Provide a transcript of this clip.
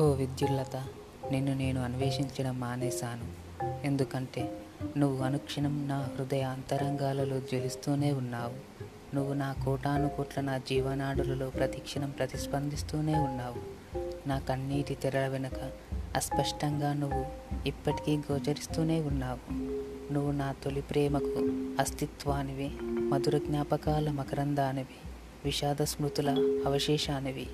ఓ విద్యుల్లత నిన్ను నేను అన్వేషించడం మానేశాను. ఎందుకంటే నువ్వు అనుక్షణం నా హృదయ అంతరంగాలలో జ్వలిస్తూనే ఉన్నావు. నువ్వు నా కోటాను కోట్ల నా జీవనాడులలో ప్రతిక్షణం ప్రతిస్పందిస్తూనే ఉన్నావు. నా కన్నీటి తెరల వెనుక అస్పష్టంగా నువ్వు ఇప్పటికీ గోచరిస్తూనే ఉన్నావు. నువ్వు నా తొలి ప్రేమకు అస్తిత్వానివి మధుర జ్ఞాపకాల మకరందానివి విషాద స్మృతుల అవశేషానివి.